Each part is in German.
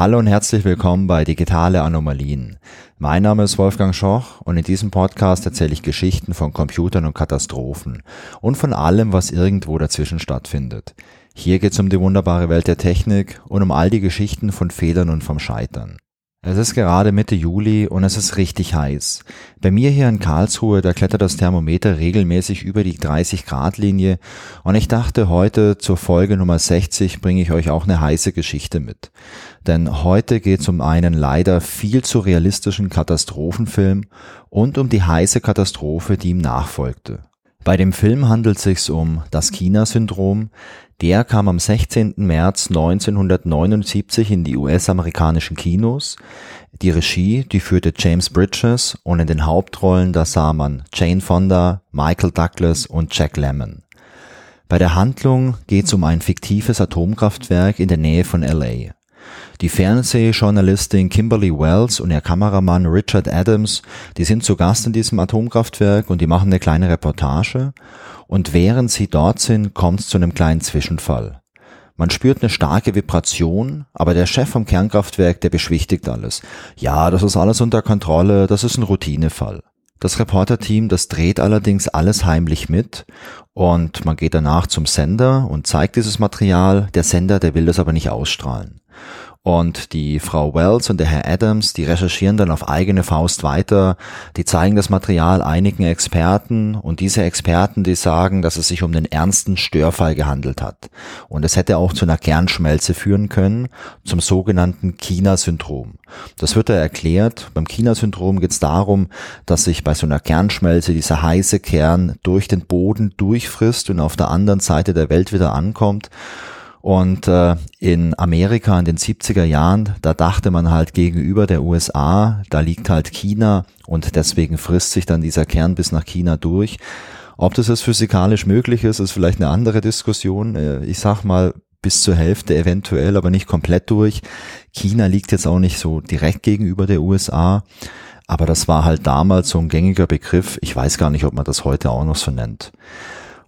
Hallo und herzlich willkommen bei Digitale Anomalien. Mein Name ist Wolfgang Schoch und in diesem Podcast erzähle ich Geschichten von Computern und Katastrophen und von allem, was irgendwo dazwischen stattfindet. Hier geht es um die wunderbare Welt der Technik und um all die Geschichten von Fehlern und vom Scheitern. Es ist gerade Mitte Juli und es ist richtig heiß. Bei mir hier in Karlsruhe, da klettert das Thermometer regelmäßig über die 30 Grad Linie und ich dachte heute zur Folge Nummer 60 bringe ich euch auch eine heiße Geschichte mit. Denn heute geht es um einen leider viel zu realistischen Katastrophenfilm und um die heiße Katastrophe, die ihm nachfolgte. Bei dem Film handelt es sich um das China-Syndrom. Der kam am 16. März 1979 in die US-amerikanischen Kinos. Die Regie, die führte James Bridges und in den Hauptrollen da sah man Jane Fonda, Michael Douglas und Jack Lemmon. Bei der Handlung geht es um ein fiktives Atomkraftwerk in der Nähe von LA. Die Fernsehjournalistin Kimberly Wells und ihr Kameramann Richard Adams, die sind zu Gast in diesem Atomkraftwerk und die machen eine kleine Reportage. Und während sie dort sind, kommt es zu einem kleinen Zwischenfall. Man spürt eine starke Vibration, aber der Chef vom Kernkraftwerk, der beschwichtigt alles. Ja, das ist alles unter Kontrolle, das ist ein Routinefall. Das Reporterteam, das dreht allerdings alles heimlich mit und man geht danach zum Sender und zeigt dieses Material. Der Sender, der will das aber nicht ausstrahlen. Und die Frau Wells und der Herr Adams, die recherchieren dann auf eigene Faust weiter, die zeigen das Material einigen Experten und diese Experten, die sagen, dass es sich um den ernsten Störfall gehandelt hat. Und es hätte auch zu einer Kernschmelze führen können, zum sogenannten China-Syndrom. Das wird da erklärt. Beim China-Syndrom geht es darum, dass sich bei so einer Kernschmelze dieser heiße Kern durch den Boden durchfrisst und auf der anderen Seite der Welt wieder ankommt. Und äh, in Amerika in den 70er Jahren, da dachte man halt gegenüber der USA, da liegt halt China und deswegen frisst sich dann dieser Kern bis nach China durch. Ob das jetzt physikalisch möglich ist, ist vielleicht eine andere Diskussion. Äh, ich sag mal, bis zur Hälfte eventuell, aber nicht komplett durch. China liegt jetzt auch nicht so direkt gegenüber der USA, aber das war halt damals so ein gängiger Begriff. Ich weiß gar nicht, ob man das heute auch noch so nennt.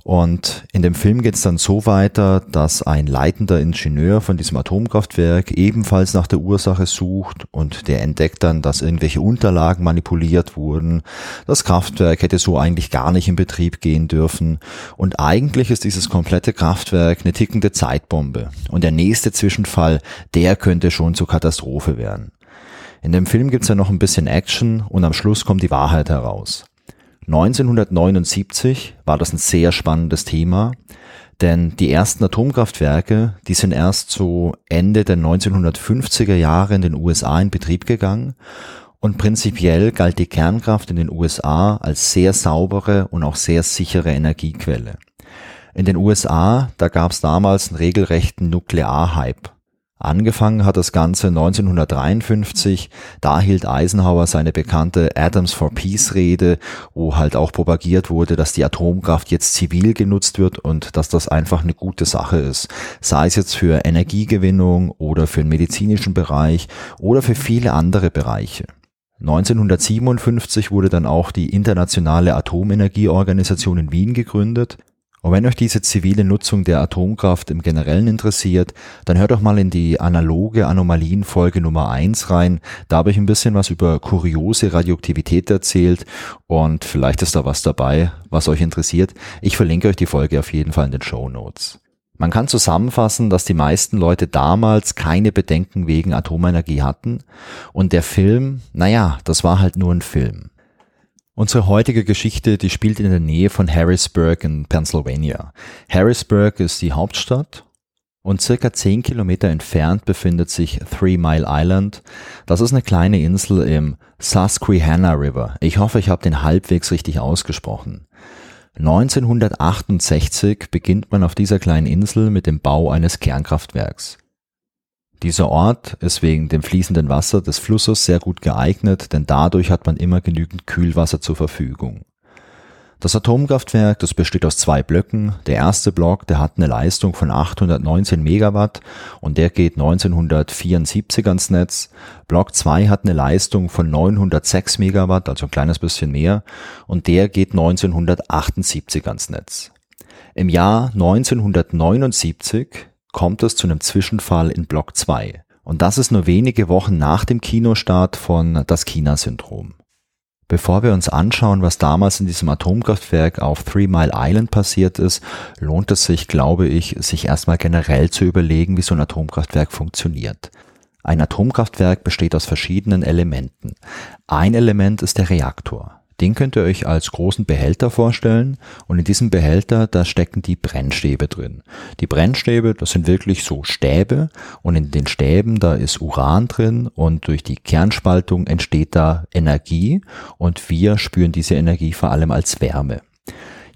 Und in dem Film geht es dann so weiter, dass ein leitender Ingenieur von diesem Atomkraftwerk ebenfalls nach der Ursache sucht und der entdeckt dann, dass irgendwelche Unterlagen manipuliert wurden. Das Kraftwerk hätte so eigentlich gar nicht in Betrieb gehen dürfen. Und eigentlich ist dieses komplette Kraftwerk eine tickende Zeitbombe. Und der nächste Zwischenfall, der könnte schon zur Katastrophe werden. In dem Film gibt's ja noch ein bisschen Action und am Schluss kommt die Wahrheit heraus. 1979 war das ein sehr spannendes Thema, denn die ersten Atomkraftwerke, die sind erst so Ende der 1950er Jahre in den USA in Betrieb gegangen und prinzipiell galt die Kernkraft in den USA als sehr saubere und auch sehr sichere Energiequelle. In den USA, da gab es damals einen regelrechten Nuklearhype. Angefangen hat das Ganze 1953, da hielt Eisenhower seine bekannte Adams for Peace Rede, wo halt auch propagiert wurde, dass die Atomkraft jetzt zivil genutzt wird und dass das einfach eine gute Sache ist. Sei es jetzt für Energiegewinnung oder für den medizinischen Bereich oder für viele andere Bereiche. 1957 wurde dann auch die Internationale Atomenergieorganisation in Wien gegründet und wenn euch diese zivile Nutzung der Atomkraft im Generellen interessiert, dann hört doch mal in die analoge Anomalien Folge Nummer eins rein. Da habe ich ein bisschen was über kuriose Radioaktivität erzählt und vielleicht ist da was dabei, was euch interessiert. Ich verlinke euch die Folge auf jeden Fall in den Show Notes. Man kann zusammenfassen, dass die meisten Leute damals keine Bedenken wegen Atomenergie hatten und der Film, naja, das war halt nur ein Film. Unsere heutige Geschichte, die spielt in der Nähe von Harrisburg in Pennsylvania. Harrisburg ist die Hauptstadt und circa zehn Kilometer entfernt befindet sich Three Mile Island. Das ist eine kleine Insel im Susquehanna River. Ich hoffe, ich habe den halbwegs richtig ausgesprochen. 1968 beginnt man auf dieser kleinen Insel mit dem Bau eines Kernkraftwerks. Dieser Ort ist wegen dem fließenden Wasser des Flusses sehr gut geeignet, denn dadurch hat man immer genügend Kühlwasser zur Verfügung. Das Atomkraftwerk, das besteht aus zwei Blöcken. Der erste Block, der hat eine Leistung von 819 Megawatt und der geht 1974 ans Netz. Block 2 hat eine Leistung von 906 Megawatt, also ein kleines bisschen mehr, und der geht 1978 ans Netz. Im Jahr 1979 kommt es zu einem Zwischenfall in Block 2. Und das ist nur wenige Wochen nach dem Kinostart von Das China-Syndrom. Bevor wir uns anschauen, was damals in diesem Atomkraftwerk auf Three Mile Island passiert ist, lohnt es sich, glaube ich, sich erstmal generell zu überlegen, wie so ein Atomkraftwerk funktioniert. Ein Atomkraftwerk besteht aus verschiedenen Elementen. Ein Element ist der Reaktor. Den könnt ihr euch als großen Behälter vorstellen und in diesem Behälter, da stecken die Brennstäbe drin. Die Brennstäbe, das sind wirklich so Stäbe und in den Stäben, da ist Uran drin und durch die Kernspaltung entsteht da Energie und wir spüren diese Energie vor allem als Wärme.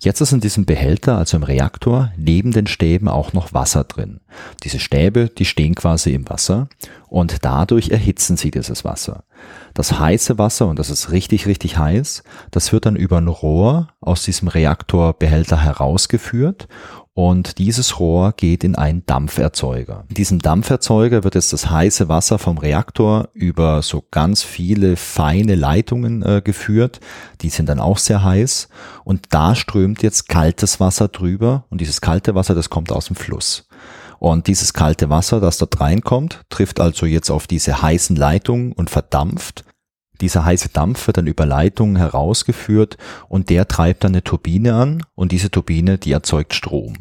Jetzt ist in diesem Behälter, also im Reaktor, neben den Stäben auch noch Wasser drin. Diese Stäbe, die stehen quasi im Wasser und dadurch erhitzen sie dieses Wasser. Das heiße Wasser, und das ist richtig, richtig heiß, das wird dann über ein Rohr aus diesem Reaktorbehälter herausgeführt und dieses Rohr geht in einen Dampferzeuger. In diesem Dampferzeuger wird jetzt das heiße Wasser vom Reaktor über so ganz viele feine Leitungen äh, geführt. Die sind dann auch sehr heiß. Und da strömt jetzt kaltes Wasser drüber. Und dieses kalte Wasser, das kommt aus dem Fluss. Und dieses kalte Wasser, das dort reinkommt, trifft also jetzt auf diese heißen Leitungen und verdampft. Dieser heiße Dampf wird dann über Leitungen herausgeführt und der treibt dann eine Turbine an und diese Turbine, die erzeugt Strom.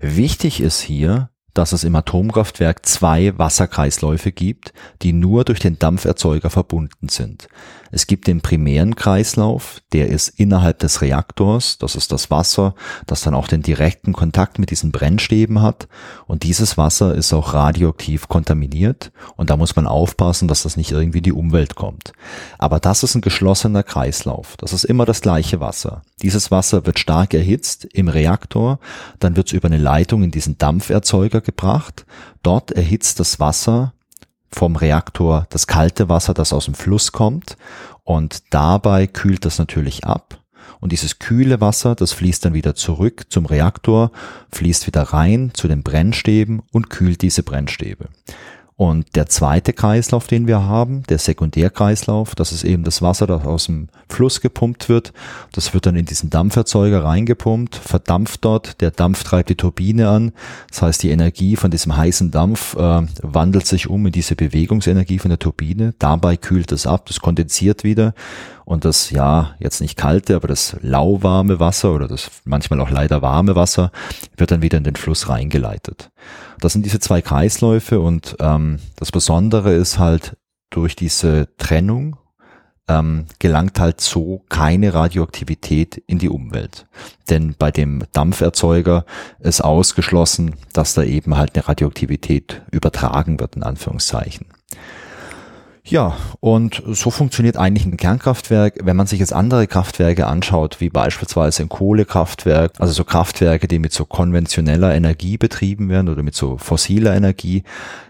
Wichtig ist hier, dass es im Atomkraftwerk zwei Wasserkreisläufe gibt, die nur durch den Dampferzeuger verbunden sind. Es gibt den primären Kreislauf, der ist innerhalb des Reaktors, das ist das Wasser, das dann auch den direkten Kontakt mit diesen Brennstäben hat. Und dieses Wasser ist auch radioaktiv kontaminiert. Und da muss man aufpassen, dass das nicht irgendwie in die Umwelt kommt. Aber das ist ein geschlossener Kreislauf, das ist immer das gleiche Wasser. Dieses Wasser wird stark erhitzt im Reaktor, dann wird es über eine Leitung in diesen Dampferzeuger gebracht, dort erhitzt das Wasser vom Reaktor das kalte Wasser, das aus dem Fluss kommt und dabei kühlt das natürlich ab. Und dieses kühle Wasser, das fließt dann wieder zurück zum Reaktor, fließt wieder rein zu den Brennstäben und kühlt diese Brennstäbe. Und der zweite Kreislauf, den wir haben, der Sekundärkreislauf, das ist eben das Wasser, das aus dem Fluss gepumpt wird. Das wird dann in diesen Dampferzeuger reingepumpt, verdampft dort. Der Dampf treibt die Turbine an. Das heißt, die Energie von diesem heißen Dampf äh, wandelt sich um in diese Bewegungsenergie von der Turbine. Dabei kühlt es ab, das kondensiert wieder und das, ja, jetzt nicht kalte, aber das lauwarme Wasser oder das manchmal auch leider warme Wasser wird dann wieder in den Fluss reingeleitet. Das sind diese zwei Kreisläufe und ähm, das Besondere ist halt durch diese Trennung ähm, gelangt halt so keine Radioaktivität in die Umwelt. Denn bei dem Dampferzeuger ist ausgeschlossen, dass da eben halt eine Radioaktivität übertragen wird, in Anführungszeichen. Ja, und so funktioniert eigentlich ein Kernkraftwerk. Wenn man sich jetzt andere Kraftwerke anschaut, wie beispielsweise ein Kohlekraftwerk, also so Kraftwerke, die mit so konventioneller Energie betrieben werden oder mit so fossiler Energie,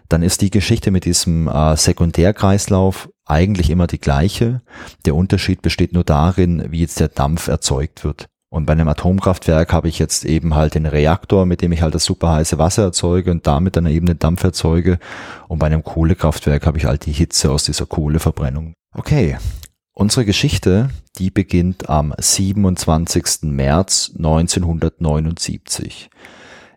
dann ist die Geschichte mit diesem äh, Sekundärkreislauf eigentlich immer die gleiche. Der Unterschied besteht nur darin, wie jetzt der Dampf erzeugt wird. Und bei einem Atomkraftwerk habe ich jetzt eben halt den Reaktor, mit dem ich halt das super heiße Wasser erzeuge und damit dann eben den Dampf erzeuge. Und bei einem Kohlekraftwerk habe ich halt die Hitze aus dieser Kohleverbrennung. Okay. Unsere Geschichte, die beginnt am 27. März 1979.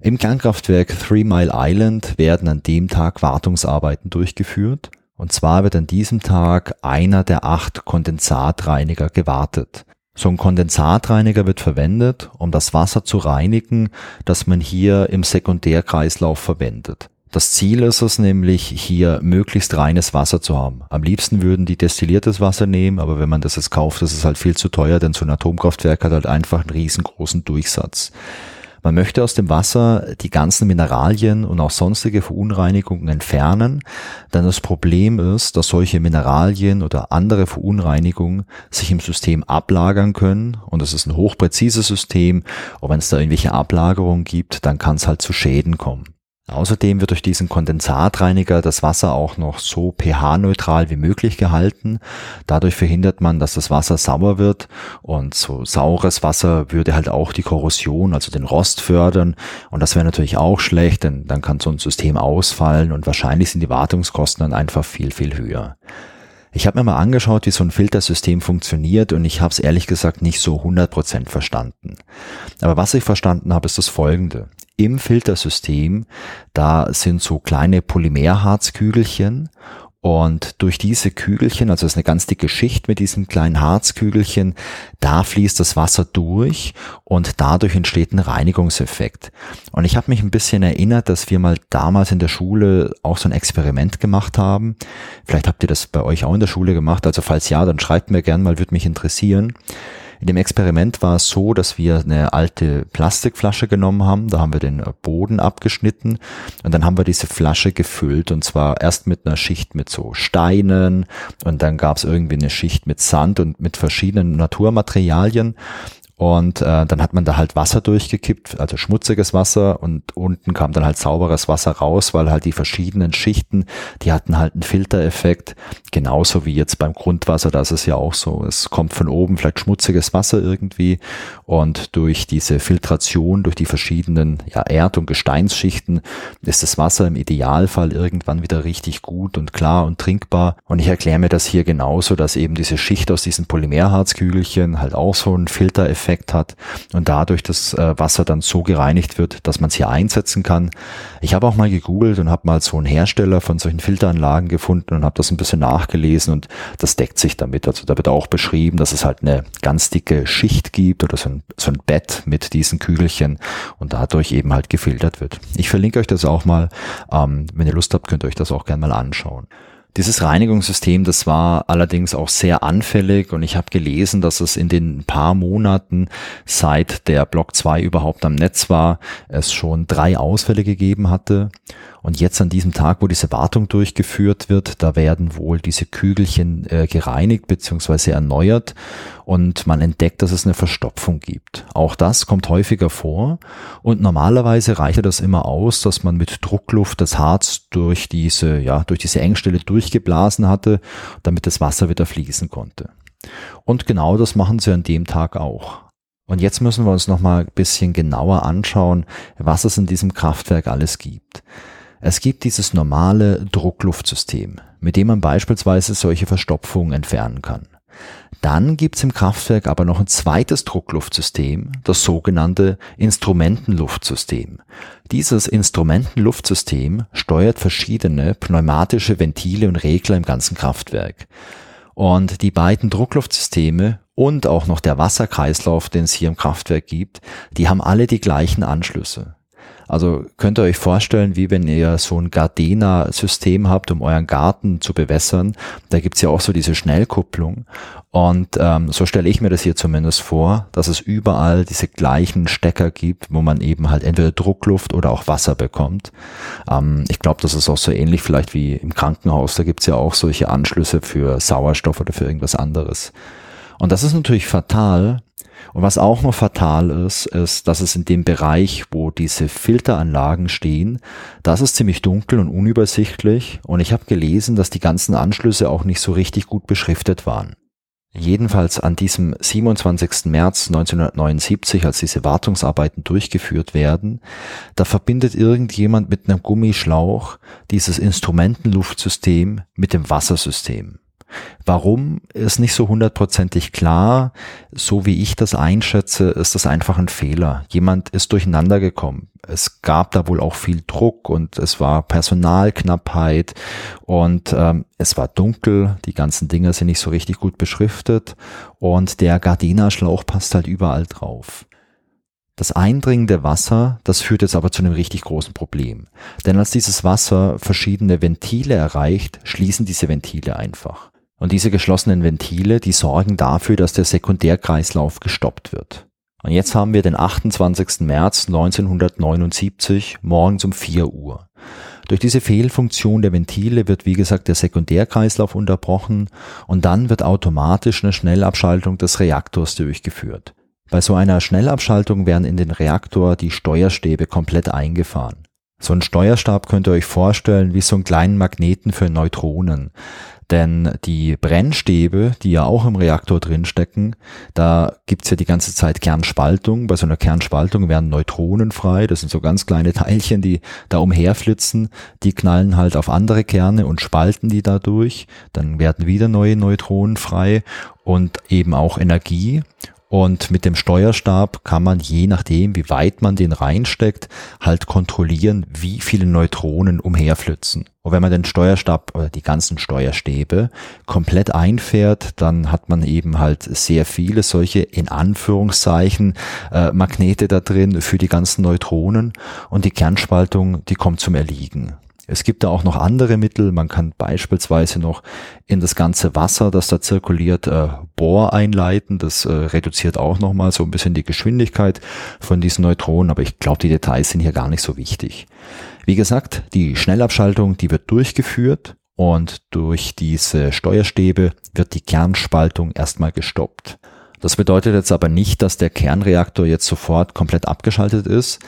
Im Kernkraftwerk Three Mile Island werden an dem Tag Wartungsarbeiten durchgeführt. Und zwar wird an diesem Tag einer der acht Kondensatreiniger gewartet. So ein Kondensatreiniger wird verwendet, um das Wasser zu reinigen, das man hier im Sekundärkreislauf verwendet. Das Ziel ist es nämlich, hier möglichst reines Wasser zu haben. Am liebsten würden die destilliertes Wasser nehmen, aber wenn man das jetzt kauft, ist es halt viel zu teuer, denn so ein Atomkraftwerk hat halt einfach einen riesengroßen Durchsatz. Man möchte aus dem Wasser die ganzen Mineralien und auch sonstige Verunreinigungen entfernen, denn das Problem ist, dass solche Mineralien oder andere Verunreinigungen sich im System ablagern können und es ist ein hochpräzises System und wenn es da irgendwelche Ablagerungen gibt, dann kann es halt zu Schäden kommen. Außerdem wird durch diesen Kondensatreiniger das Wasser auch noch so pH-neutral wie möglich gehalten. Dadurch verhindert man, dass das Wasser sauer wird und so saures Wasser würde halt auch die Korrosion, also den Rost fördern und das wäre natürlich auch schlecht, denn dann kann so ein System ausfallen und wahrscheinlich sind die Wartungskosten dann einfach viel, viel höher. Ich habe mir mal angeschaut, wie so ein Filtersystem funktioniert und ich habe es ehrlich gesagt nicht so 100% verstanden. Aber was ich verstanden habe, ist das folgende. Im Filtersystem, da sind so kleine Polymerharzkügelchen und durch diese Kügelchen, also es ist eine ganz dicke Schicht mit diesen kleinen Harzkügelchen, da fließt das Wasser durch und dadurch entsteht ein Reinigungseffekt. Und ich habe mich ein bisschen erinnert, dass wir mal damals in der Schule auch so ein Experiment gemacht haben. Vielleicht habt ihr das bei euch auch in der Schule gemacht. Also falls ja, dann schreibt mir gern mal, würde mich interessieren. In dem Experiment war es so, dass wir eine alte Plastikflasche genommen haben, da haben wir den Boden abgeschnitten und dann haben wir diese Flasche gefüllt und zwar erst mit einer Schicht mit so Steinen und dann gab es irgendwie eine Schicht mit Sand und mit verschiedenen Naturmaterialien und äh, dann hat man da halt Wasser durchgekippt, also schmutziges Wasser und unten kam dann halt sauberes Wasser raus, weil halt die verschiedenen Schichten, die hatten halt einen Filtereffekt, genauso wie jetzt beim Grundwasser, das ist ja auch so. Es kommt von oben vielleicht schmutziges Wasser irgendwie und durch diese Filtration, durch die verschiedenen ja, Erd- und Gesteinsschichten ist das Wasser im Idealfall irgendwann wieder richtig gut und klar und trinkbar. Und ich erkläre mir das hier genauso, dass eben diese Schicht aus diesen Polymerharzkügelchen halt auch so einen Filtereffekt Effekt hat und dadurch das äh, Wasser dann so gereinigt wird, dass man es hier einsetzen kann. Ich habe auch mal gegoogelt und habe mal so einen Hersteller von solchen Filteranlagen gefunden und habe das ein bisschen nachgelesen und das deckt sich damit. Also da wird auch beschrieben, dass es halt eine ganz dicke Schicht gibt oder so ein, so ein Bett mit diesen Kügelchen und dadurch eben halt gefiltert wird. Ich verlinke euch das auch mal. Ähm, wenn ihr Lust habt, könnt ihr euch das auch gerne mal anschauen. Dieses Reinigungssystem, das war allerdings auch sehr anfällig und ich habe gelesen, dass es in den paar Monaten seit der Block 2 überhaupt am Netz war, es schon drei Ausfälle gegeben hatte. Und jetzt an diesem Tag, wo diese Wartung durchgeführt wird, da werden wohl diese Kügelchen äh, gereinigt bzw. erneuert und man entdeckt, dass es eine Verstopfung gibt. Auch das kommt häufiger vor und normalerweise reicht das immer aus, dass man mit Druckluft das Harz durch diese, ja, durch diese Engstelle durchgeblasen hatte, damit das Wasser wieder fließen konnte. Und genau das machen sie an dem Tag auch. Und jetzt müssen wir uns nochmal ein bisschen genauer anschauen, was es in diesem Kraftwerk alles gibt. Es gibt dieses normale Druckluftsystem, mit dem man beispielsweise solche Verstopfungen entfernen kann. Dann gibt's im Kraftwerk aber noch ein zweites Druckluftsystem, das sogenannte Instrumentenluftsystem. Dieses Instrumentenluftsystem steuert verschiedene pneumatische Ventile und Regler im ganzen Kraftwerk. Und die beiden Druckluftsysteme und auch noch der Wasserkreislauf, den es hier im Kraftwerk gibt, die haben alle die gleichen Anschlüsse. Also könnt ihr euch vorstellen, wie wenn ihr so ein Gardena-System habt, um euren Garten zu bewässern. Da gibt's ja auch so diese Schnellkupplung. Und ähm, so stelle ich mir das hier zumindest vor, dass es überall diese gleichen Stecker gibt, wo man eben halt entweder Druckluft oder auch Wasser bekommt. Ähm, ich glaube, das ist auch so ähnlich vielleicht wie im Krankenhaus. Da gibt's ja auch solche Anschlüsse für Sauerstoff oder für irgendwas anderes. Und das ist natürlich fatal, und was auch noch fatal ist, ist, dass es in dem Bereich, wo diese Filteranlagen stehen, das ist ziemlich dunkel und unübersichtlich und ich habe gelesen, dass die ganzen Anschlüsse auch nicht so richtig gut beschriftet waren. Jedenfalls an diesem 27. März 1979, als diese Wartungsarbeiten durchgeführt werden, da verbindet irgendjemand mit einem Gummischlauch dieses Instrumentenluftsystem mit dem Wassersystem. Warum ist nicht so hundertprozentig klar. So wie ich das einschätze, ist das einfach ein Fehler. Jemand ist durcheinander gekommen. Es gab da wohl auch viel Druck und es war Personalknappheit und ähm, es war dunkel. Die ganzen Dinger sind nicht so richtig gut beschriftet und der Gardena-Schlauch passt halt überall drauf. Das eindringende Wasser, das führt jetzt aber zu einem richtig großen Problem. Denn als dieses Wasser verschiedene Ventile erreicht, schließen diese Ventile einfach. Und diese geschlossenen Ventile, die sorgen dafür, dass der Sekundärkreislauf gestoppt wird. Und jetzt haben wir den 28. März 1979 morgens um 4 Uhr. Durch diese Fehlfunktion der Ventile wird wie gesagt der Sekundärkreislauf unterbrochen und dann wird automatisch eine Schnellabschaltung des Reaktors durchgeführt. Bei so einer Schnellabschaltung werden in den Reaktor die Steuerstäbe komplett eingefahren. So ein Steuerstab könnt ihr euch vorstellen wie so einen kleinen Magneten für Neutronen. Denn die Brennstäbe, die ja auch im Reaktor drinstecken, da gibt's ja die ganze Zeit Kernspaltung. Bei so einer Kernspaltung werden Neutronen frei. Das sind so ganz kleine Teilchen, die da umherflitzen. Die knallen halt auf andere Kerne und spalten die dadurch. Dann werden wieder neue Neutronen frei und eben auch Energie. Und mit dem Steuerstab kann man je nachdem, wie weit man den reinsteckt, halt kontrollieren, wie viele Neutronen umherflitzen. Und wenn man den Steuerstab oder die ganzen Steuerstäbe komplett einfährt, dann hat man eben halt sehr viele solche in Anführungszeichen äh, Magnete da drin für die ganzen Neutronen und die Kernspaltung, die kommt zum Erliegen. Es gibt da auch noch andere Mittel. Man kann beispielsweise noch in das ganze Wasser, das da zirkuliert, äh, Bohr einleiten. Das äh, reduziert auch nochmal so ein bisschen die Geschwindigkeit von diesen Neutronen. Aber ich glaube, die Details sind hier gar nicht so wichtig. Wie gesagt, die Schnellabschaltung, die wird durchgeführt und durch diese Steuerstäbe wird die Kernspaltung erstmal gestoppt. Das bedeutet jetzt aber nicht, dass der Kernreaktor jetzt sofort komplett abgeschaltet ist,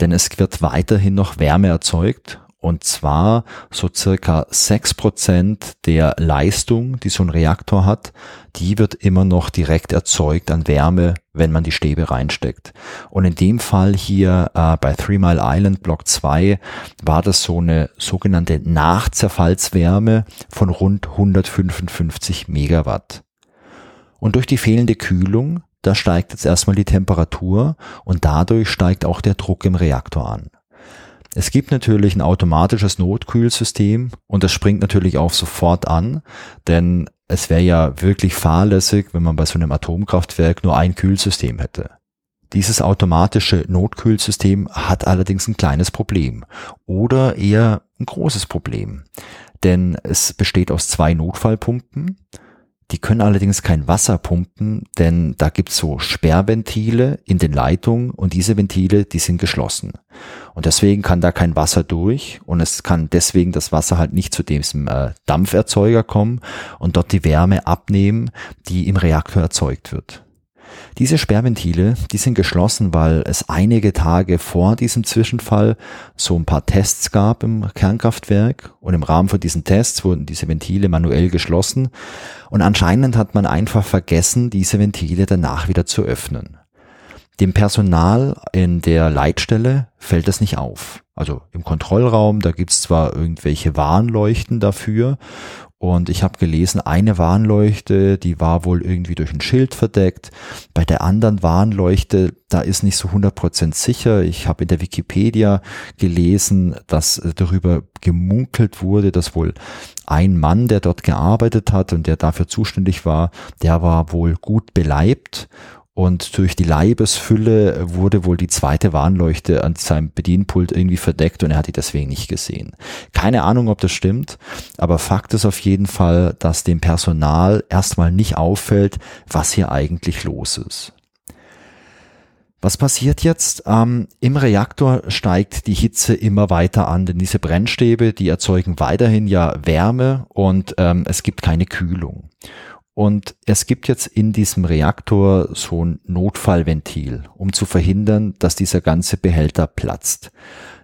denn es wird weiterhin noch Wärme erzeugt und zwar so circa sechs Prozent der Leistung, die so ein Reaktor hat, die wird immer noch direkt erzeugt an Wärme, wenn man die Stäbe reinsteckt. Und in dem Fall hier äh, bei Three Mile Island Block 2 war das so eine sogenannte Nachzerfallswärme von rund 155 Megawatt. Und durch die fehlende Kühlung, da steigt jetzt erstmal die Temperatur und dadurch steigt auch der Druck im Reaktor an. Es gibt natürlich ein automatisches Notkühlsystem und das springt natürlich auch sofort an, denn es wäre ja wirklich fahrlässig, wenn man bei so einem Atomkraftwerk nur ein Kühlsystem hätte. Dieses automatische Notkühlsystem hat allerdings ein kleines Problem oder eher ein großes Problem, denn es besteht aus zwei Notfallpumpen die können allerdings kein Wasser pumpen, denn da gibt's so Sperrventile in den Leitungen und diese Ventile, die sind geschlossen. Und deswegen kann da kein Wasser durch und es kann deswegen das Wasser halt nicht zu diesem äh, Dampferzeuger kommen und dort die Wärme abnehmen, die im Reaktor erzeugt wird. Diese Sperrventile, die sind geschlossen, weil es einige Tage vor diesem Zwischenfall so ein paar Tests gab im Kernkraftwerk und im Rahmen von diesen Tests wurden diese Ventile manuell geschlossen und anscheinend hat man einfach vergessen, diese Ventile danach wieder zu öffnen. Dem Personal in der Leitstelle fällt das nicht auf. Also im Kontrollraum, da gibt's zwar irgendwelche Warnleuchten dafür und ich habe gelesen, eine Warnleuchte, die war wohl irgendwie durch ein Schild verdeckt. Bei der anderen Warnleuchte, da ist nicht so 100% sicher. Ich habe in der Wikipedia gelesen, dass darüber gemunkelt wurde, dass wohl ein Mann, der dort gearbeitet hat und der dafür zuständig war, der war wohl gut beleibt und durch die Leibesfülle wurde wohl die zweite Warnleuchte an seinem Bedienpult irgendwie verdeckt und er hat die deswegen nicht gesehen. Keine Ahnung, ob das stimmt, aber Fakt ist auf jeden Fall, dass dem Personal erstmal nicht auffällt, was hier eigentlich los ist. Was passiert jetzt? Ähm, Im Reaktor steigt die Hitze immer weiter an, denn diese Brennstäbe, die erzeugen weiterhin ja Wärme und ähm, es gibt keine Kühlung. Und es gibt jetzt in diesem Reaktor so ein Notfallventil, um zu verhindern, dass dieser ganze Behälter platzt.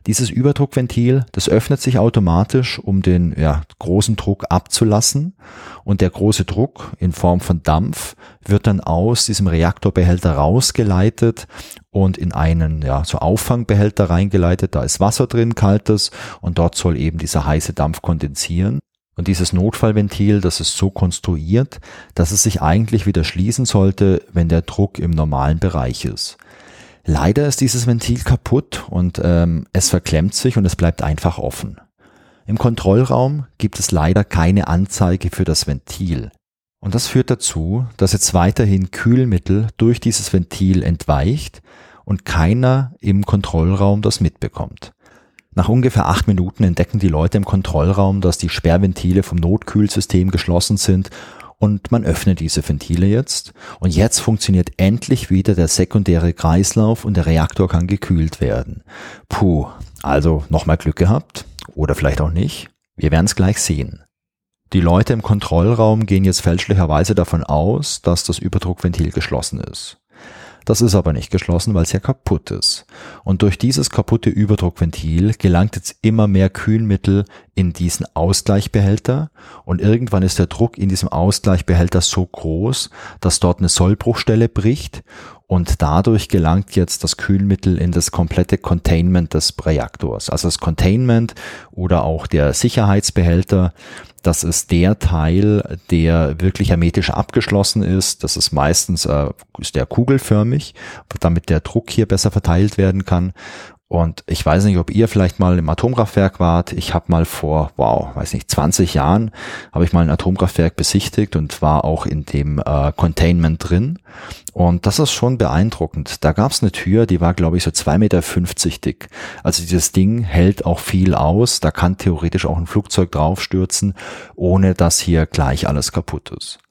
Dieses Überdruckventil, das öffnet sich automatisch, um den ja, großen Druck abzulassen. Und der große Druck in Form von Dampf wird dann aus diesem Reaktorbehälter rausgeleitet und in einen ja, so Auffangbehälter reingeleitet. Da ist Wasser drin, kaltes, und dort soll eben dieser heiße Dampf kondensieren. Und dieses Notfallventil, das ist so konstruiert, dass es sich eigentlich wieder schließen sollte, wenn der Druck im normalen Bereich ist. Leider ist dieses Ventil kaputt und ähm, es verklemmt sich und es bleibt einfach offen. Im Kontrollraum gibt es leider keine Anzeige für das Ventil. Und das führt dazu, dass jetzt weiterhin Kühlmittel durch dieses Ventil entweicht und keiner im Kontrollraum das mitbekommt. Nach ungefähr acht Minuten entdecken die Leute im Kontrollraum, dass die Sperrventile vom Notkühlsystem geschlossen sind und man öffnet diese Ventile jetzt und jetzt funktioniert endlich wieder der sekundäre Kreislauf und der Reaktor kann gekühlt werden. Puh, also nochmal Glück gehabt oder vielleicht auch nicht. Wir werden es gleich sehen. Die Leute im Kontrollraum gehen jetzt fälschlicherweise davon aus, dass das Überdruckventil geschlossen ist. Das ist aber nicht geschlossen, weil es ja kaputt ist. Und durch dieses kaputte Überdruckventil gelangt jetzt immer mehr Kühlmittel in diesen Ausgleichbehälter und irgendwann ist der Druck in diesem Ausgleichbehälter so groß, dass dort eine Sollbruchstelle bricht und dadurch gelangt jetzt das Kühlmittel in das komplette Containment des Reaktors. Also das Containment oder auch der Sicherheitsbehälter, das ist der Teil, der wirklich hermetisch abgeschlossen ist. Das ist meistens äh, ist der kugelförmig, damit der Druck hier besser verteilt werden kann. Und ich weiß nicht, ob ihr vielleicht mal im Atomkraftwerk wart. Ich habe mal vor, wow, weiß nicht, 20 Jahren habe ich mal ein Atomkraftwerk besichtigt und war auch in dem äh, Containment drin. Und das ist schon beeindruckend. Da gab es eine Tür, die war, glaube ich, so 2,50 Meter dick. Also dieses Ding hält auch viel aus. Da kann theoretisch auch ein Flugzeug draufstürzen, ohne dass hier gleich alles kaputt ist.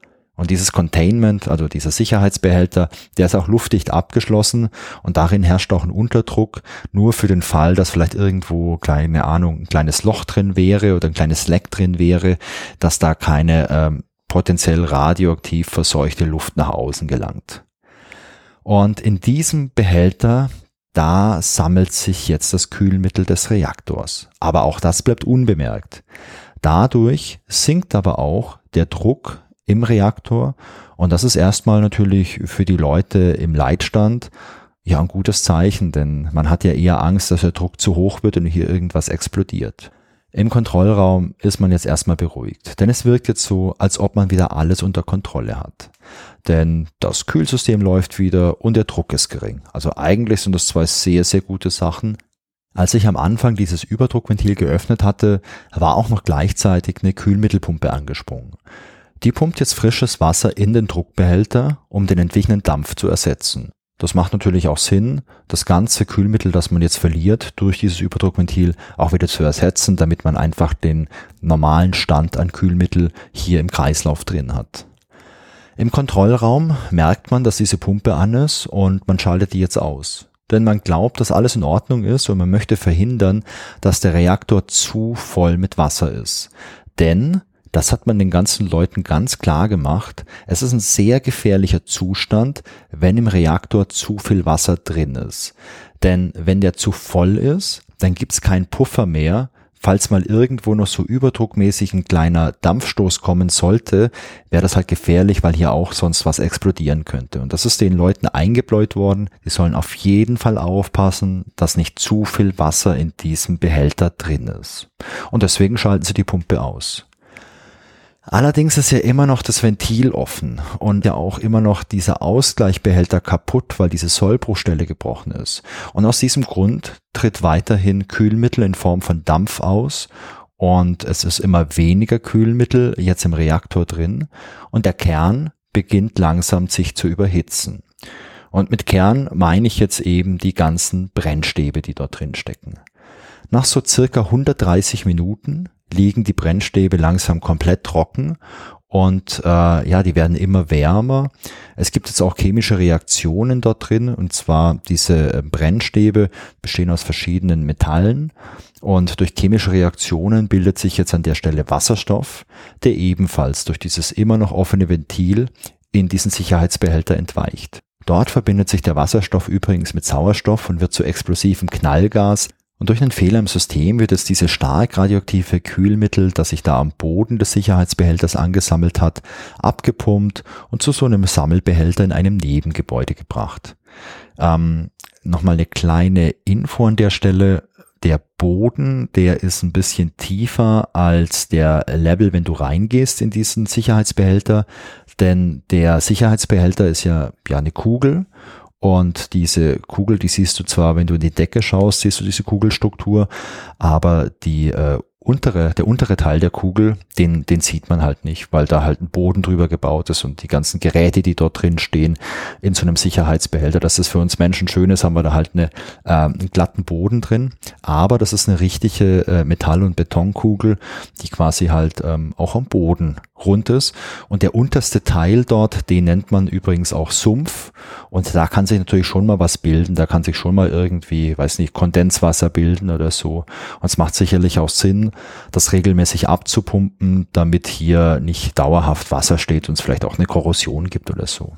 Und dieses Containment, also dieser Sicherheitsbehälter, der ist auch luftdicht abgeschlossen und darin herrscht auch ein Unterdruck, nur für den Fall, dass vielleicht irgendwo, keine Ahnung, ein kleines Loch drin wäre oder ein kleines Leck drin wäre, dass da keine ähm, potenziell radioaktiv verseuchte Luft nach außen gelangt. Und in diesem Behälter, da sammelt sich jetzt das Kühlmittel des Reaktors. Aber auch das bleibt unbemerkt. Dadurch sinkt aber auch der Druck im Reaktor. Und das ist erstmal natürlich für die Leute im Leitstand ja ein gutes Zeichen, denn man hat ja eher Angst, dass der Druck zu hoch wird und hier irgendwas explodiert. Im Kontrollraum ist man jetzt erstmal beruhigt, denn es wirkt jetzt so, als ob man wieder alles unter Kontrolle hat. Denn das Kühlsystem läuft wieder und der Druck ist gering. Also eigentlich sind das zwei sehr, sehr gute Sachen. Als ich am Anfang dieses Überdruckventil geöffnet hatte, war auch noch gleichzeitig eine Kühlmittelpumpe angesprungen. Die pumpt jetzt frisches Wasser in den Druckbehälter, um den entwichenen Dampf zu ersetzen. Das macht natürlich auch Sinn, das ganze Kühlmittel, das man jetzt verliert, durch dieses Überdruckventil auch wieder zu ersetzen, damit man einfach den normalen Stand an Kühlmittel hier im Kreislauf drin hat. Im Kontrollraum merkt man, dass diese Pumpe an ist und man schaltet die jetzt aus. Denn man glaubt, dass alles in Ordnung ist und man möchte verhindern, dass der Reaktor zu voll mit Wasser ist. Denn das hat man den ganzen Leuten ganz klar gemacht. Es ist ein sehr gefährlicher Zustand, wenn im Reaktor zu viel Wasser drin ist. Denn wenn der zu voll ist, dann gibt's keinen Puffer mehr. Falls mal irgendwo noch so überdruckmäßig ein kleiner Dampfstoß kommen sollte, wäre das halt gefährlich, weil hier auch sonst was explodieren könnte. Und das ist den Leuten eingebläut worden. Die sollen auf jeden Fall aufpassen, dass nicht zu viel Wasser in diesem Behälter drin ist. Und deswegen schalten sie die Pumpe aus. Allerdings ist ja immer noch das Ventil offen und ja auch immer noch dieser Ausgleichbehälter kaputt, weil diese Sollbruchstelle gebrochen ist. Und aus diesem Grund tritt weiterhin Kühlmittel in Form von Dampf aus und es ist immer weniger Kühlmittel jetzt im Reaktor drin und der Kern beginnt langsam sich zu überhitzen. Und mit Kern meine ich jetzt eben die ganzen Brennstäbe, die dort drin stecken. Nach so circa 130 Minuten liegen die Brennstäbe langsam komplett trocken und äh, ja, die werden immer wärmer. Es gibt jetzt auch chemische Reaktionen dort drin und zwar diese äh, Brennstäbe bestehen aus verschiedenen Metallen und durch chemische Reaktionen bildet sich jetzt an der Stelle Wasserstoff, der ebenfalls durch dieses immer noch offene Ventil in diesen Sicherheitsbehälter entweicht. Dort verbindet sich der Wasserstoff übrigens mit Sauerstoff und wird zu explosivem Knallgas, und durch einen Fehler im System wird jetzt diese stark radioaktive Kühlmittel, das sich da am Boden des Sicherheitsbehälters angesammelt hat, abgepumpt und zu so einem Sammelbehälter in einem Nebengebäude gebracht. Ähm, Nochmal eine kleine Info an der Stelle. Der Boden, der ist ein bisschen tiefer als der Level, wenn du reingehst in diesen Sicherheitsbehälter, denn der Sicherheitsbehälter ist ja, ja eine Kugel und diese Kugel, die siehst du zwar, wenn du in die Decke schaust, siehst du diese Kugelstruktur, aber die äh, untere, der untere Teil der Kugel, den, den sieht man halt nicht, weil da halt ein Boden drüber gebaut ist und die ganzen Geräte, die dort drin stehen, in so einem Sicherheitsbehälter. Dass das für uns Menschen schön ist, haben wir da halt eine, äh, einen glatten Boden drin. Aber das ist eine richtige äh, Metall- und Betonkugel, die quasi halt ähm, auch am Boden rund ist. Und der unterste Teil dort, den nennt man übrigens auch Sumpf. Und da kann sich natürlich schon mal was bilden. Da kann sich schon mal irgendwie, weiß nicht, Kondenswasser bilden oder so. Und es macht sicherlich auch Sinn, das regelmäßig abzupumpen, damit hier nicht dauerhaft Wasser steht und es vielleicht auch eine Korrosion gibt oder so.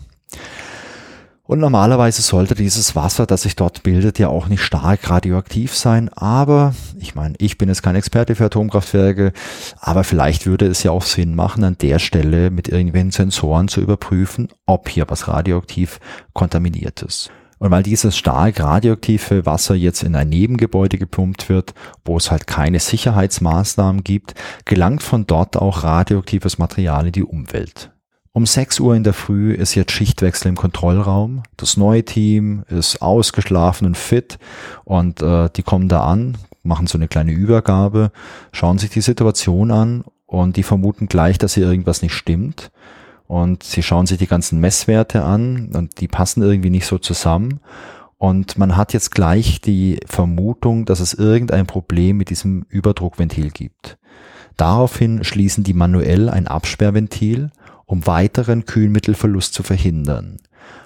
Und normalerweise sollte dieses Wasser, das sich dort bildet, ja auch nicht stark radioaktiv sein. Aber ich meine, ich bin jetzt kein Experte für Atomkraftwerke, aber vielleicht würde es ja auch Sinn machen, an der Stelle mit irgendwelchen Sensoren zu überprüfen, ob hier was radioaktiv kontaminiert ist. Und weil dieses stark radioaktive Wasser jetzt in ein Nebengebäude gepumpt wird, wo es halt keine Sicherheitsmaßnahmen gibt, gelangt von dort auch radioaktives Material in die Umwelt. Um 6 Uhr in der Früh ist jetzt Schichtwechsel im Kontrollraum. Das neue Team ist ausgeschlafen und fit und äh, die kommen da an, machen so eine kleine Übergabe, schauen sich die Situation an und die vermuten gleich, dass hier irgendwas nicht stimmt. Und sie schauen sich die ganzen Messwerte an und die passen irgendwie nicht so zusammen. Und man hat jetzt gleich die Vermutung, dass es irgendein Problem mit diesem Überdruckventil gibt. Daraufhin schließen die manuell ein Absperrventil um weiteren Kühlmittelverlust zu verhindern.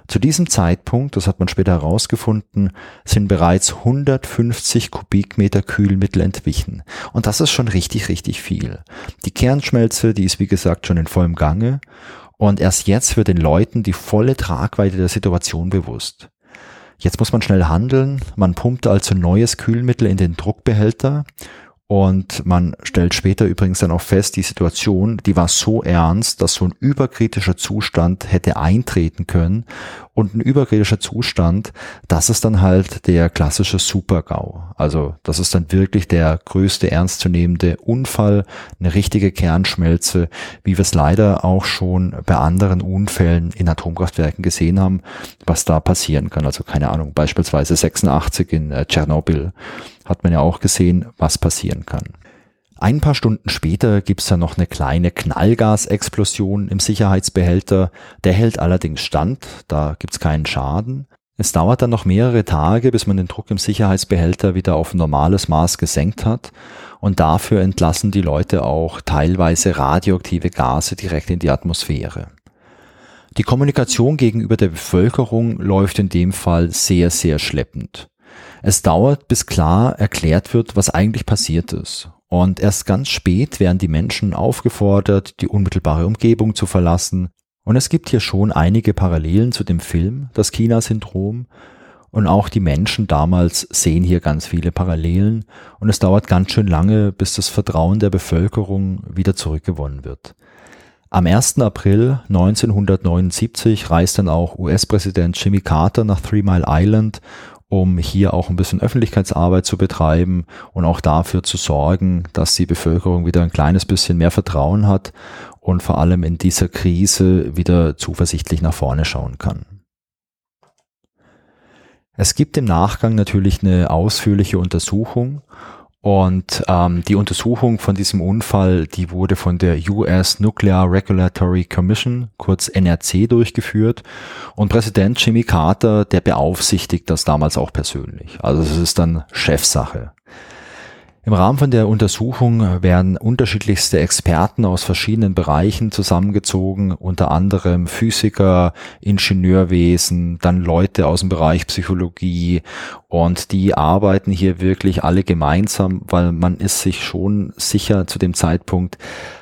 Zu diesem Zeitpunkt, das hat man später herausgefunden, sind bereits 150 Kubikmeter Kühlmittel entwichen. Und das ist schon richtig, richtig viel. Die Kernschmelze, die ist wie gesagt schon in vollem Gange. Und erst jetzt wird den Leuten die volle Tragweite der Situation bewusst. Jetzt muss man schnell handeln. Man pumpt also neues Kühlmittel in den Druckbehälter und man stellt später übrigens dann auch fest, die Situation, die war so ernst, dass so ein überkritischer Zustand hätte eintreten können. Und ein überkritischer Zustand, das ist dann halt der klassische Supergau. Also das ist dann wirklich der größte ernstzunehmende Unfall, eine richtige Kernschmelze, wie wir es leider auch schon bei anderen Unfällen in Atomkraftwerken gesehen haben, was da passieren kann. Also keine Ahnung, beispielsweise 86 in äh, Tschernobyl hat man ja auch gesehen, was passieren kann. Ein paar Stunden später gibt's dann noch eine kleine Knallgasexplosion im Sicherheitsbehälter. Der hält allerdings stand, da gibt's keinen Schaden. Es dauert dann noch mehrere Tage, bis man den Druck im Sicherheitsbehälter wieder auf normales Maß gesenkt hat. Und dafür entlassen die Leute auch teilweise radioaktive Gase direkt in die Atmosphäre. Die Kommunikation gegenüber der Bevölkerung läuft in dem Fall sehr, sehr schleppend. Es dauert, bis klar erklärt wird, was eigentlich passiert ist. Und erst ganz spät werden die Menschen aufgefordert, die unmittelbare Umgebung zu verlassen. Und es gibt hier schon einige Parallelen zu dem Film, das China-Syndrom. Und auch die Menschen damals sehen hier ganz viele Parallelen. Und es dauert ganz schön lange, bis das Vertrauen der Bevölkerung wieder zurückgewonnen wird. Am 1. April 1979 reist dann auch US-Präsident Jimmy Carter nach Three Mile Island um hier auch ein bisschen Öffentlichkeitsarbeit zu betreiben und auch dafür zu sorgen, dass die Bevölkerung wieder ein kleines bisschen mehr Vertrauen hat und vor allem in dieser Krise wieder zuversichtlich nach vorne schauen kann. Es gibt im Nachgang natürlich eine ausführliche Untersuchung und ähm, die Untersuchung von diesem Unfall, die wurde von der US Nuclear Regulatory Commission, kurz NRC, durchgeführt. Und Präsident Jimmy Carter, der beaufsichtigt das damals auch persönlich. Also es ist dann Chefsache. Im Rahmen von der Untersuchung werden unterschiedlichste Experten aus verschiedenen Bereichen zusammengezogen, unter anderem Physiker, Ingenieurwesen, dann Leute aus dem Bereich Psychologie und die arbeiten hier wirklich alle gemeinsam, weil man ist sich schon sicher zu dem Zeitpunkt,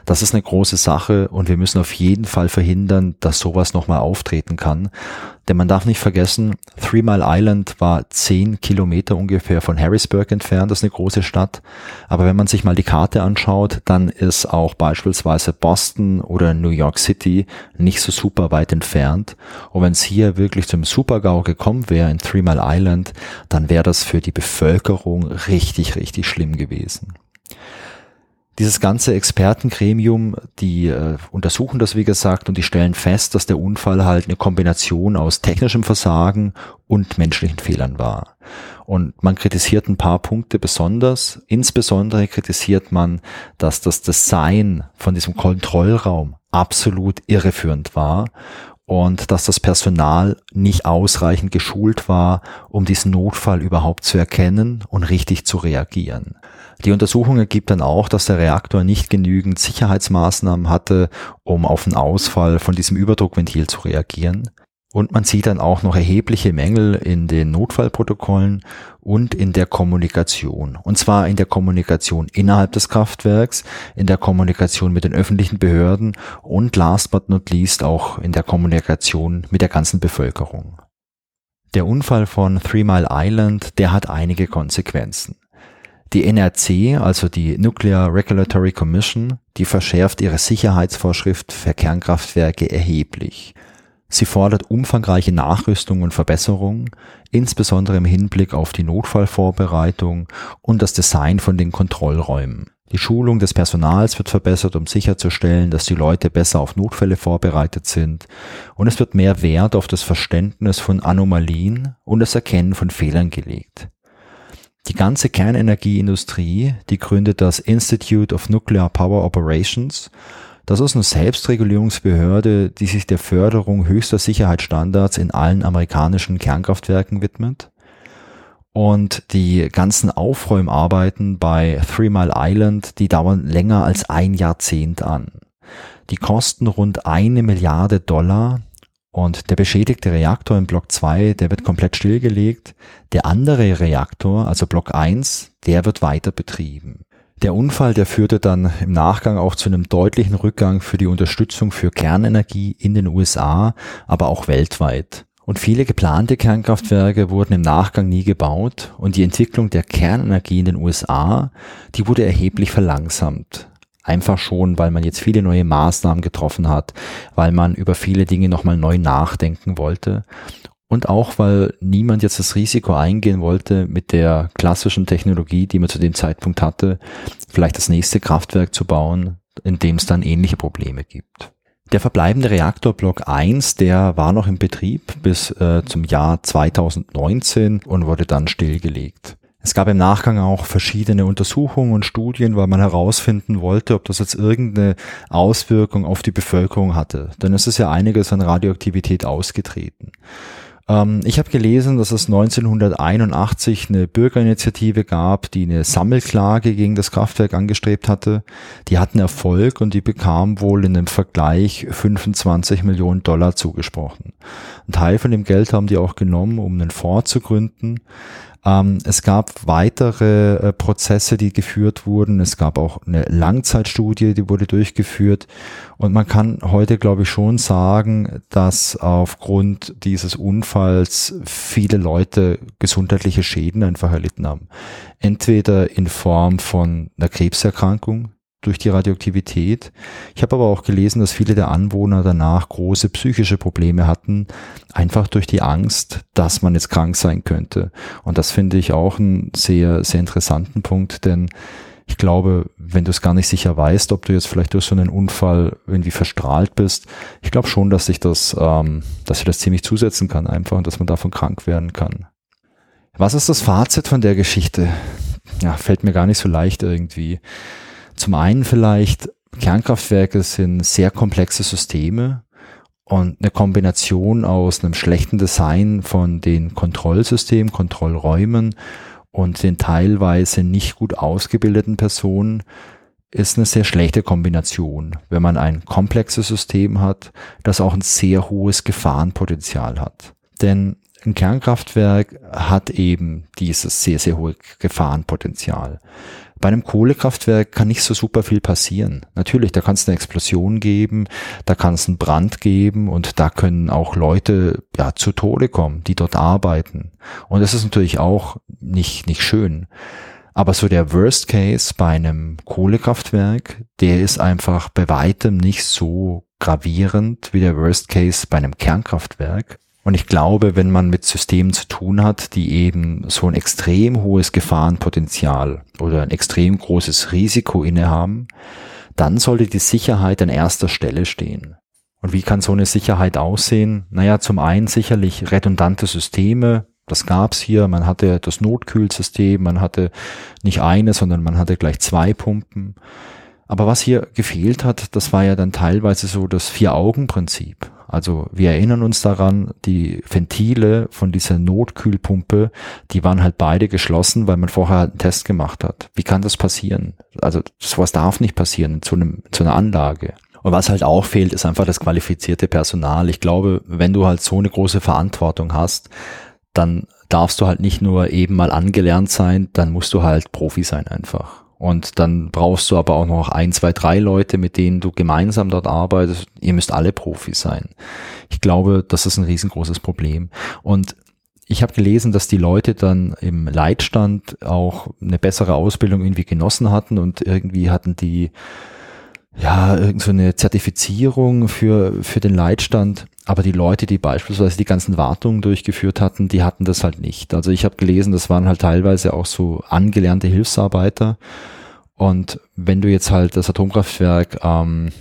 das ist eine große Sache und wir müssen auf jeden Fall verhindern, dass sowas nochmal auftreten kann. Denn man darf nicht vergessen, Three Mile Island war zehn Kilometer ungefähr von Harrisburg entfernt, das ist eine große Stadt. Aber wenn man sich mal die Karte anschaut, dann ist auch beispielsweise Boston oder New York City nicht so super weit entfernt. Und wenn es hier wirklich zum Supergau gekommen wäre in Three Mile Island, dann wäre das für die Bevölkerung richtig, richtig schlimm gewesen. Dieses ganze Expertengremium, die äh, untersuchen das, wie gesagt, und die stellen fest, dass der Unfall halt eine Kombination aus technischem Versagen und menschlichen Fehlern war. Und man kritisiert ein paar Punkte besonders. Insbesondere kritisiert man, dass das Design von diesem Kontrollraum absolut irreführend war und dass das Personal nicht ausreichend geschult war, um diesen Notfall überhaupt zu erkennen und richtig zu reagieren. Die Untersuchung ergibt dann auch, dass der Reaktor nicht genügend Sicherheitsmaßnahmen hatte, um auf den Ausfall von diesem Überdruckventil zu reagieren. Und man sieht dann auch noch erhebliche Mängel in den Notfallprotokollen und in der Kommunikation. Und zwar in der Kommunikation innerhalb des Kraftwerks, in der Kommunikation mit den öffentlichen Behörden und last but not least auch in der Kommunikation mit der ganzen Bevölkerung. Der Unfall von Three Mile Island, der hat einige Konsequenzen. Die NRC, also die Nuclear Regulatory Commission, die verschärft ihre Sicherheitsvorschrift für Kernkraftwerke erheblich. Sie fordert umfangreiche Nachrüstung und Verbesserung, insbesondere im Hinblick auf die Notfallvorbereitung und das Design von den Kontrollräumen. Die Schulung des Personals wird verbessert, um sicherzustellen, dass die Leute besser auf Notfälle vorbereitet sind. Und es wird mehr Wert auf das Verständnis von Anomalien und das Erkennen von Fehlern gelegt. Die ganze Kernenergieindustrie, die gründet das Institute of Nuclear Power Operations. Das ist eine Selbstregulierungsbehörde, die sich der Förderung höchster Sicherheitsstandards in allen amerikanischen Kernkraftwerken widmet. Und die ganzen Aufräumarbeiten bei Three Mile Island, die dauern länger als ein Jahrzehnt an. Die kosten rund eine Milliarde Dollar und der beschädigte Reaktor in Block 2, der wird komplett stillgelegt. Der andere Reaktor, also Block 1, der wird weiter betrieben. Der Unfall, der führte dann im Nachgang auch zu einem deutlichen Rückgang für die Unterstützung für Kernenergie in den USA, aber auch weltweit. Und viele geplante Kernkraftwerke wurden im Nachgang nie gebaut und die Entwicklung der Kernenergie in den USA, die wurde erheblich verlangsamt. Einfach schon, weil man jetzt viele neue Maßnahmen getroffen hat, weil man über viele Dinge nochmal neu nachdenken wollte und auch, weil niemand jetzt das Risiko eingehen wollte, mit der klassischen Technologie, die man zu dem Zeitpunkt hatte, vielleicht das nächste Kraftwerk zu bauen, in dem es dann ähnliche Probleme gibt. Der verbleibende Reaktorblock 1, der war noch im Betrieb bis äh, zum Jahr 2019 und wurde dann stillgelegt. Es gab im Nachgang auch verschiedene Untersuchungen und Studien, weil man herausfinden wollte, ob das jetzt irgendeine Auswirkung auf die Bevölkerung hatte. Denn es ist ja einiges an Radioaktivität ausgetreten. Ähm, ich habe gelesen, dass es 1981 eine Bürgerinitiative gab, die eine Sammelklage gegen das Kraftwerk angestrebt hatte. Die hatten Erfolg und die bekam wohl in einem Vergleich 25 Millionen Dollar zugesprochen. Ein Teil von dem Geld haben die auch genommen, um einen Fonds zu gründen. Ähm, es gab weitere äh, Prozesse, die geführt wurden. Es gab auch eine Langzeitstudie, die wurde durchgeführt. Und man kann heute, glaube ich, schon sagen, dass aufgrund dieses Unfalls viele Leute gesundheitliche Schäden einfach erlitten haben. Entweder in Form von einer Krebserkrankung, durch die Radioaktivität. Ich habe aber auch gelesen, dass viele der Anwohner danach große psychische Probleme hatten, einfach durch die Angst, dass man jetzt krank sein könnte. Und das finde ich auch einen sehr, sehr interessanten Punkt, denn ich glaube, wenn du es gar nicht sicher weißt, ob du jetzt vielleicht durch so einen Unfall irgendwie verstrahlt bist, ich glaube schon, dass sich das, ähm, dass sich das ziemlich zusetzen kann einfach und dass man davon krank werden kann. Was ist das Fazit von der Geschichte? Ja, fällt mir gar nicht so leicht irgendwie. Zum einen vielleicht, Kernkraftwerke sind sehr komplexe Systeme und eine Kombination aus einem schlechten Design von den Kontrollsystemen, Kontrollräumen und den teilweise nicht gut ausgebildeten Personen ist eine sehr schlechte Kombination, wenn man ein komplexes System hat, das auch ein sehr hohes Gefahrenpotenzial hat. Denn ein Kernkraftwerk hat eben dieses sehr, sehr hohe Gefahrenpotenzial. Bei einem Kohlekraftwerk kann nicht so super viel passieren. Natürlich, da kann es eine Explosion geben, da kann es einen Brand geben und da können auch Leute ja zu Tode kommen, die dort arbeiten. Und das ist natürlich auch nicht, nicht schön. Aber so der Worst Case bei einem Kohlekraftwerk, der ist einfach bei weitem nicht so gravierend wie der Worst Case bei einem Kernkraftwerk. Und ich glaube, wenn man mit Systemen zu tun hat, die eben so ein extrem hohes Gefahrenpotenzial oder ein extrem großes Risiko innehaben, dann sollte die Sicherheit an erster Stelle stehen. Und wie kann so eine Sicherheit aussehen? Naja, zum einen sicherlich redundante Systeme. Das gab's hier. Man hatte das Notkühlsystem. Man hatte nicht eine, sondern man hatte gleich zwei Pumpen. Aber was hier gefehlt hat, das war ja dann teilweise so das Vier-Augen-Prinzip. Also wir erinnern uns daran, die Ventile von dieser Notkühlpumpe, die waren halt beide geschlossen, weil man vorher halt einen Test gemacht hat. Wie kann das passieren? Also sowas darf nicht passieren zu, einem, zu einer Anlage. Und was halt auch fehlt, ist einfach das qualifizierte Personal. Ich glaube, wenn du halt so eine große Verantwortung hast, dann darfst du halt nicht nur eben mal angelernt sein, dann musst du halt Profi sein einfach. Und dann brauchst du aber auch noch ein, zwei, drei Leute, mit denen du gemeinsam dort arbeitest. Ihr müsst alle Profis sein. Ich glaube, das ist ein riesengroßes Problem. Und ich habe gelesen, dass die Leute dann im Leitstand auch eine bessere Ausbildung irgendwie genossen hatten und irgendwie hatten die ja irgend so eine Zertifizierung für für den Leitstand, aber die Leute, die beispielsweise die ganzen Wartungen durchgeführt hatten, die hatten das halt nicht. Also ich habe gelesen, das waren halt teilweise auch so angelernte Hilfsarbeiter und wenn du jetzt halt das Atomkraftwerk ähm,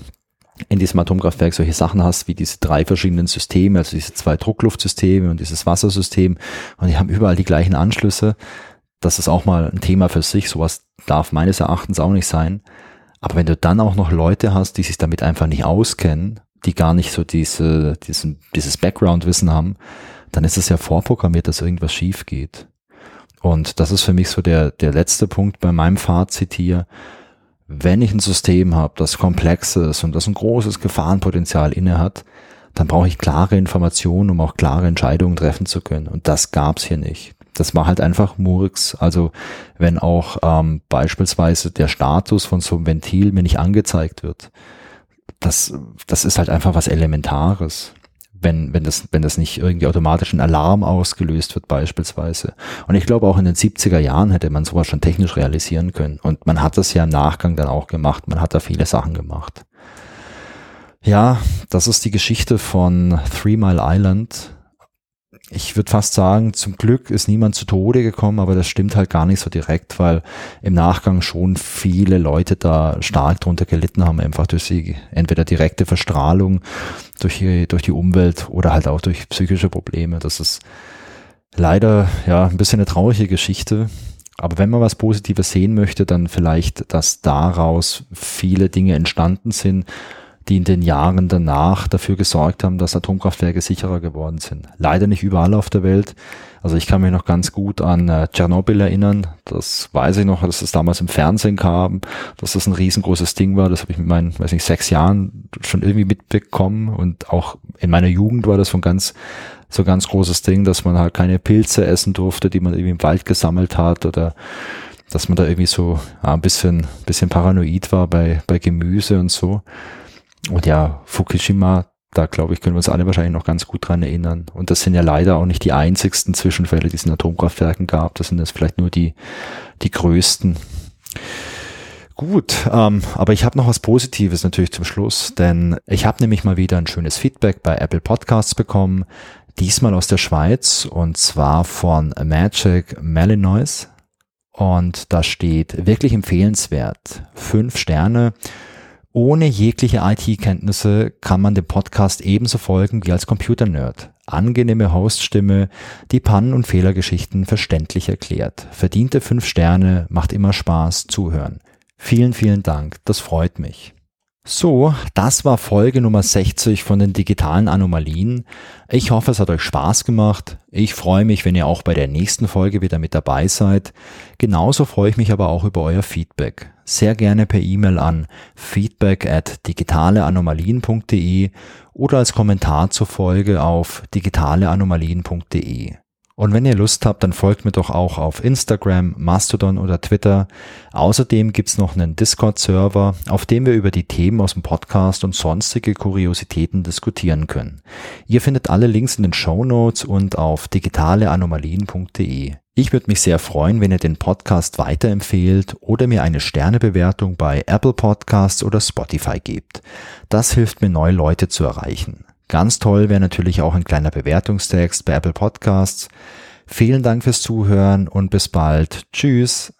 in diesem Atomkraftwerk solche Sachen hast, wie diese drei verschiedenen Systeme, also diese zwei Druckluftsysteme und dieses Wassersystem, und die haben überall die gleichen Anschlüsse. Das ist auch mal ein Thema für sich. Sowas darf meines Erachtens auch nicht sein. Aber wenn du dann auch noch Leute hast, die sich damit einfach nicht auskennen, die gar nicht so diese, diesen, dieses Background-Wissen haben, dann ist es ja vorprogrammiert, dass irgendwas schief geht. Und das ist für mich so der, der letzte Punkt bei meinem Fazit hier wenn ich ein System habe, das komplex ist und das ein großes Gefahrenpotenzial inne hat, dann brauche ich klare Informationen, um auch klare Entscheidungen treffen zu können. Und das gab's hier nicht. Das war halt einfach Murks. Also wenn auch ähm, beispielsweise der Status von so einem Ventil mir nicht angezeigt wird, das, das ist halt einfach was Elementares wenn, wenn das, wenn das nicht irgendwie automatisch ein Alarm ausgelöst wird beispielsweise. Und ich glaube auch in den 70er Jahren hätte man sowas schon technisch realisieren können. Und man hat das ja im Nachgang dann auch gemacht. Man hat da viele Sachen gemacht. Ja, das ist die Geschichte von Three Mile Island ich würde fast sagen, zum Glück ist niemand zu Tode gekommen, aber das stimmt halt gar nicht so direkt, weil im Nachgang schon viele Leute da stark drunter gelitten haben, einfach durch die entweder direkte Verstrahlung durch die, durch die Umwelt oder halt auch durch psychische Probleme. Das ist leider ja ein bisschen eine traurige Geschichte. Aber wenn man was Positives sehen möchte, dann vielleicht, dass daraus viele Dinge entstanden sind, die in den Jahren danach dafür gesorgt haben, dass Atomkraftwerke sicherer geworden sind. Leider nicht überall auf der Welt. Also ich kann mich noch ganz gut an äh, Tschernobyl erinnern. Das weiß ich noch, dass es damals im Fernsehen kam, dass das ein riesengroßes Ding war. Das habe ich mit meinen, weiß nicht, sechs Jahren schon irgendwie mitbekommen. Und auch in meiner Jugend war das so ein ganz, so ein ganz großes Ding, dass man halt keine Pilze essen durfte, die man irgendwie im Wald gesammelt hat oder dass man da irgendwie so ja, ein bisschen, bisschen paranoid war bei, bei Gemüse und so. Und ja, Fukushima, da glaube ich, können wir uns alle wahrscheinlich noch ganz gut dran erinnern. Und das sind ja leider auch nicht die einzigsten Zwischenfälle, die es in Atomkraftwerken gab. Das sind jetzt vielleicht nur die, die größten. Gut, ähm, aber ich habe noch was Positives natürlich zum Schluss, denn ich habe nämlich mal wieder ein schönes Feedback bei Apple Podcasts bekommen, diesmal aus der Schweiz und zwar von Magic Malinois. Und da steht wirklich empfehlenswert. Fünf Sterne ohne jegliche IT-Kenntnisse kann man dem Podcast ebenso folgen wie als Computer-Nerd. Angenehme Hoststimme, die Pannen- und Fehlergeschichten verständlich erklärt. Verdiente fünf Sterne, macht immer Spaß zuhören. Vielen, vielen Dank, das freut mich. So, das war Folge Nummer 60 von den digitalen Anomalien. Ich hoffe, es hat euch Spaß gemacht. Ich freue mich, wenn ihr auch bei der nächsten Folge wieder mit dabei seid. Genauso freue ich mich aber auch über euer Feedback. Sehr gerne per E-Mail an feedback at digitaleanomalien.de oder als Kommentar zur Folge auf digitaleanomalien.de. Und wenn ihr Lust habt, dann folgt mir doch auch auf Instagram, Mastodon oder Twitter. Außerdem gibt's noch einen Discord-Server, auf dem wir über die Themen aus dem Podcast und sonstige Kuriositäten diskutieren können. Ihr findet alle Links in den Show Notes und auf digitaleanomalien.de. Ich würde mich sehr freuen, wenn ihr den Podcast weiterempfehlt oder mir eine Sternebewertung bei Apple Podcasts oder Spotify gebt. Das hilft mir, neue Leute zu erreichen. Ganz toll wäre natürlich auch ein kleiner Bewertungstext bei Apple Podcasts. Vielen Dank fürs Zuhören und bis bald. Tschüss.